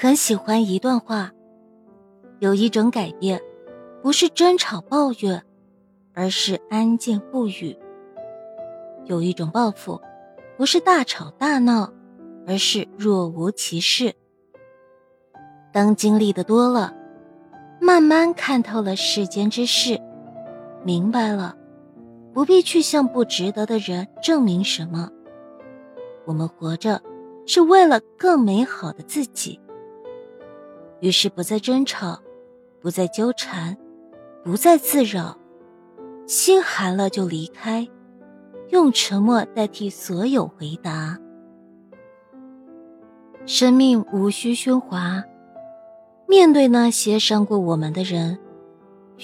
很喜欢一段话：有一种改变，不是争吵抱怨，而是安静不语；有一种报复，不是大吵大闹，而是若无其事。当经历的多了，慢慢看透了世间之事，明白了，不必去向不值得的人证明什么。我们活着，是为了更美好的自己。于是不再争吵，不再纠缠，不再自扰，心寒了就离开，用沉默代替所有回答。生命无需喧哗，面对那些伤过我们的人，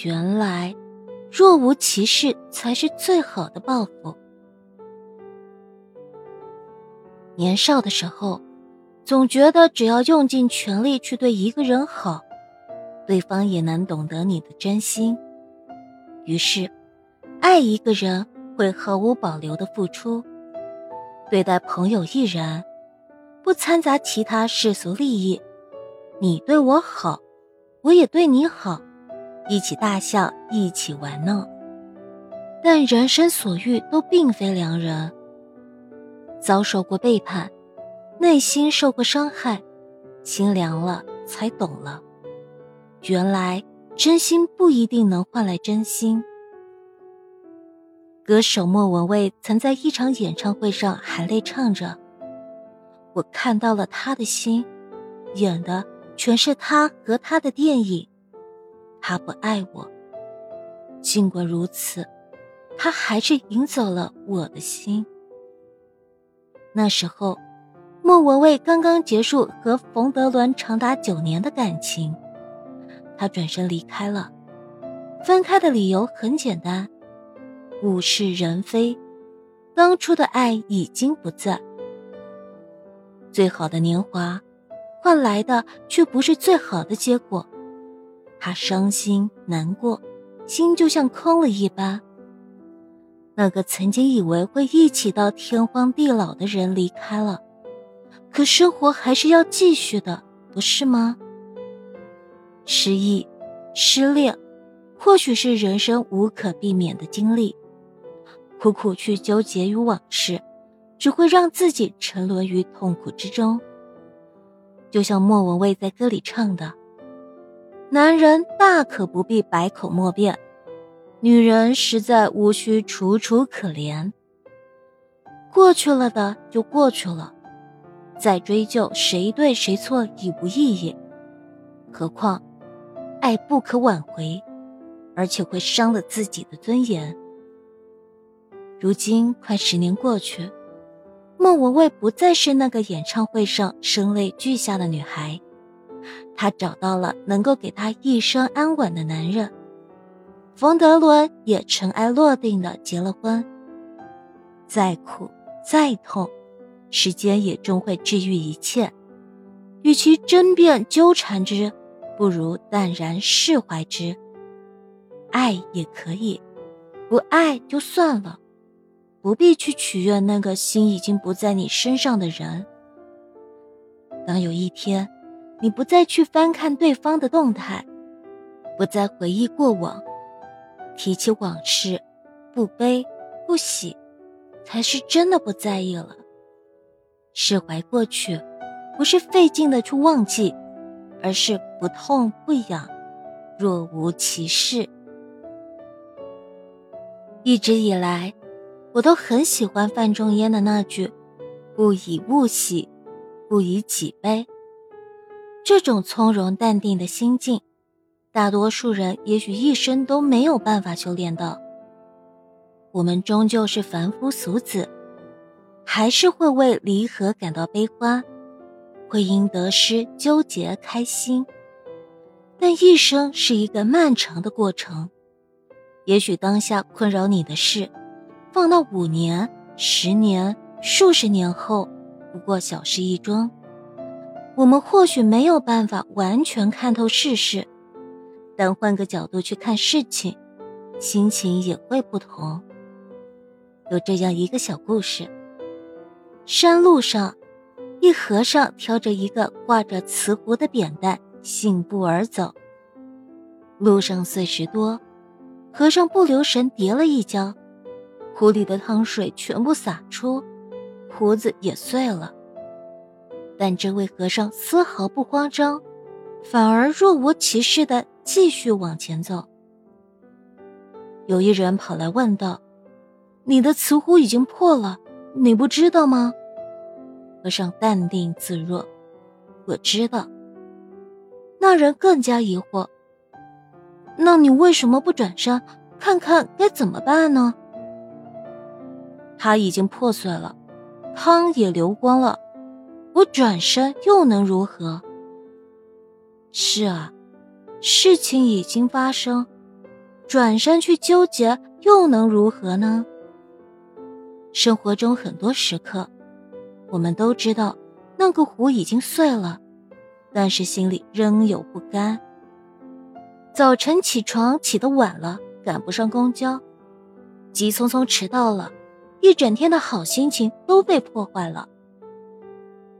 原来若无其事才是最好的报复。年少的时候。总觉得只要用尽全力去对一个人好，对方也能懂得你的真心。于是，爱一个人会毫无保留的付出，对待朋友亦然，不掺杂其他世俗利益。你对我好，我也对你好，一起大笑，一起玩闹。但人生所遇都并非良人，遭受过背叛。内心受过伤害，心凉了才懂了，原来真心不一定能换来真心。歌手莫文蔚曾在一场演唱会上含泪唱着：“我看到了他的心，演的全是他和他的电影。他不爱我，尽管如此，他还是赢走了我的心。那时候。”莫文蔚刚刚结束和冯德伦长达九年的感情，他转身离开了。分开的理由很简单：物是人非，当初的爱已经不在。最好的年华，换来的却不是最好的结果。他伤心难过，心就像空了一般。那个曾经以为会一起到天荒地老的人离开了。可生活还是要继续的，不是吗？失忆、失恋，或许是人生无可避免的经历。苦苦去纠结于往事，只会让自己沉沦于痛苦之中。就像莫文蔚在歌里唱的：“男人大可不必百口莫辩，女人实在无需楚楚可怜。过去了的就过去了。”再追究谁对谁错已无意义，何况，爱不可挽回，而且会伤了自己的尊严。如今快十年过去，莫文蔚不再是那个演唱会上声泪俱下的女孩，她找到了能够给她一生安稳的男人，冯德伦也尘埃落定的结了婚。再苦再痛。时间也终会治愈一切，与其争辩纠缠之，不如淡然释怀之。爱也可以，不爱就算了，不必去取悦那个心已经不在你身上的人。当有一天，你不再去翻看对方的动态，不再回忆过往，提起往事，不悲不喜，才是真的不在意了。释怀过去，不是费劲的去忘记，而是不痛不痒，若无其事。一直以来，我都很喜欢范仲淹的那句“不以物喜，不以己悲”。这种从容淡定的心境，大多数人也许一生都没有办法修炼到。我们终究是凡夫俗子。还是会为离合感到悲欢，会因得失纠结开心。但一生是一个漫长的过程，也许当下困扰你的事，放到五年、十年、数十年后，不过小事一桩。我们或许没有办法完全看透世事，但换个角度去看事情，心情也会不同。有这样一个小故事。山路上，一和尚挑着一个挂着瓷壶的扁担，信步而走。路上碎石多，和尚不留神跌了一跤，壶里的汤水全部洒出，壶子也碎了。但这位和尚丝毫不慌张，反而若无其事的继续往前走。有一人跑来问道：“你的瓷壶已经破了，你不知道吗？”和尚淡定自若：“我知道。”那人更加疑惑：“那你为什么不转身看看该怎么办呢？”它已经破碎了，汤也流光了。我转身又能如何？是啊，事情已经发生，转身去纠结又能如何呢？生活中很多时刻，我们都知道那个壶已经碎了，但是心里仍有不甘。早晨起床起得晚了，赶不上公交，急匆匆迟到了，一整天的好心情都被破坏了。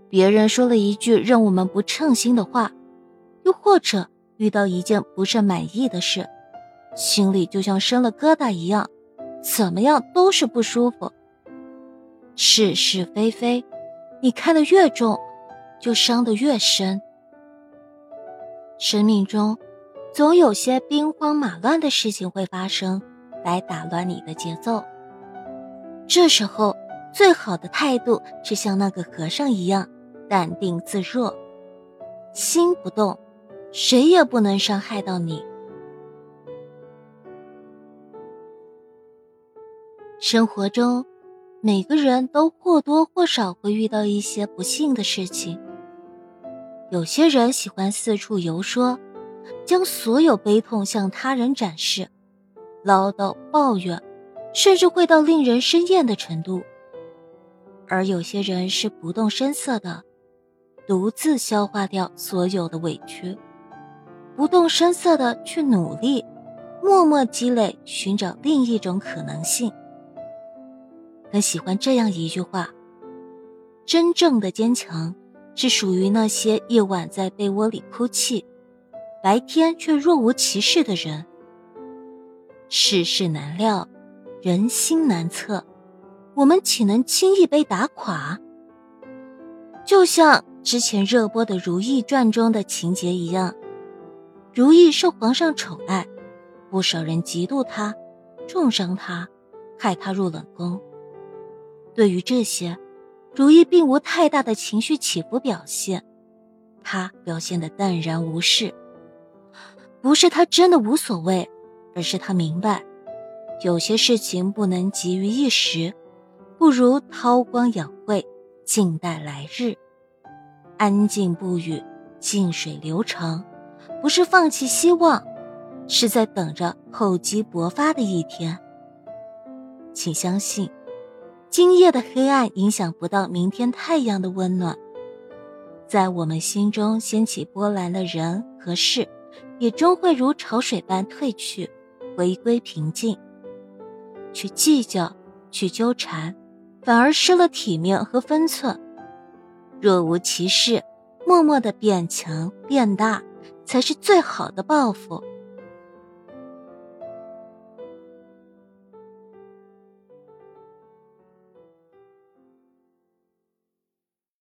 别人说了一句让我们不称心的话，又或者遇到一件不甚满意的事，心里就像生了疙瘩一样，怎么样都是不舒服。是是非非，你看得越重，就伤得越深。生命中，总有些兵荒马乱的事情会发生，来打乱你的节奏。这时候，最好的态度是像那个和尚一样。淡定自若，心不动，谁也不能伤害到你。生活中，每个人都或多或少会遇到一些不幸的事情。有些人喜欢四处游说，将所有悲痛向他人展示，唠叨抱怨，甚至会到令人生厌的程度。而有些人是不动声色的。独自消化掉所有的委屈，不动声色的去努力，默默积累，寻找另一种可能性。很喜欢这样一句话：真正的坚强，是属于那些夜晚在被窝里哭泣，白天却若无其事的人。世事难料，人心难测，我们岂能轻易被打垮？就像。之前热播的《如懿传》中的情节一样，如懿受皇上宠爱，不少人嫉妒她，重伤她，害她入冷宫。对于这些，如意并无太大的情绪起伏表现，她表现的淡然无事。不是他真的无所谓，而是他明白，有些事情不能急于一时，不如韬光养晦，静待来日。安静不语，静水流长，不是放弃希望，是在等着厚积薄发的一天。请相信，今夜的黑暗影响不到明天太阳的温暖。在我们心中掀起波澜的人和事，也终会如潮水般退去，回归平静。去计较，去纠缠，反而失了体面和分寸。若无其事，默默的变强变大，才是最好的报复。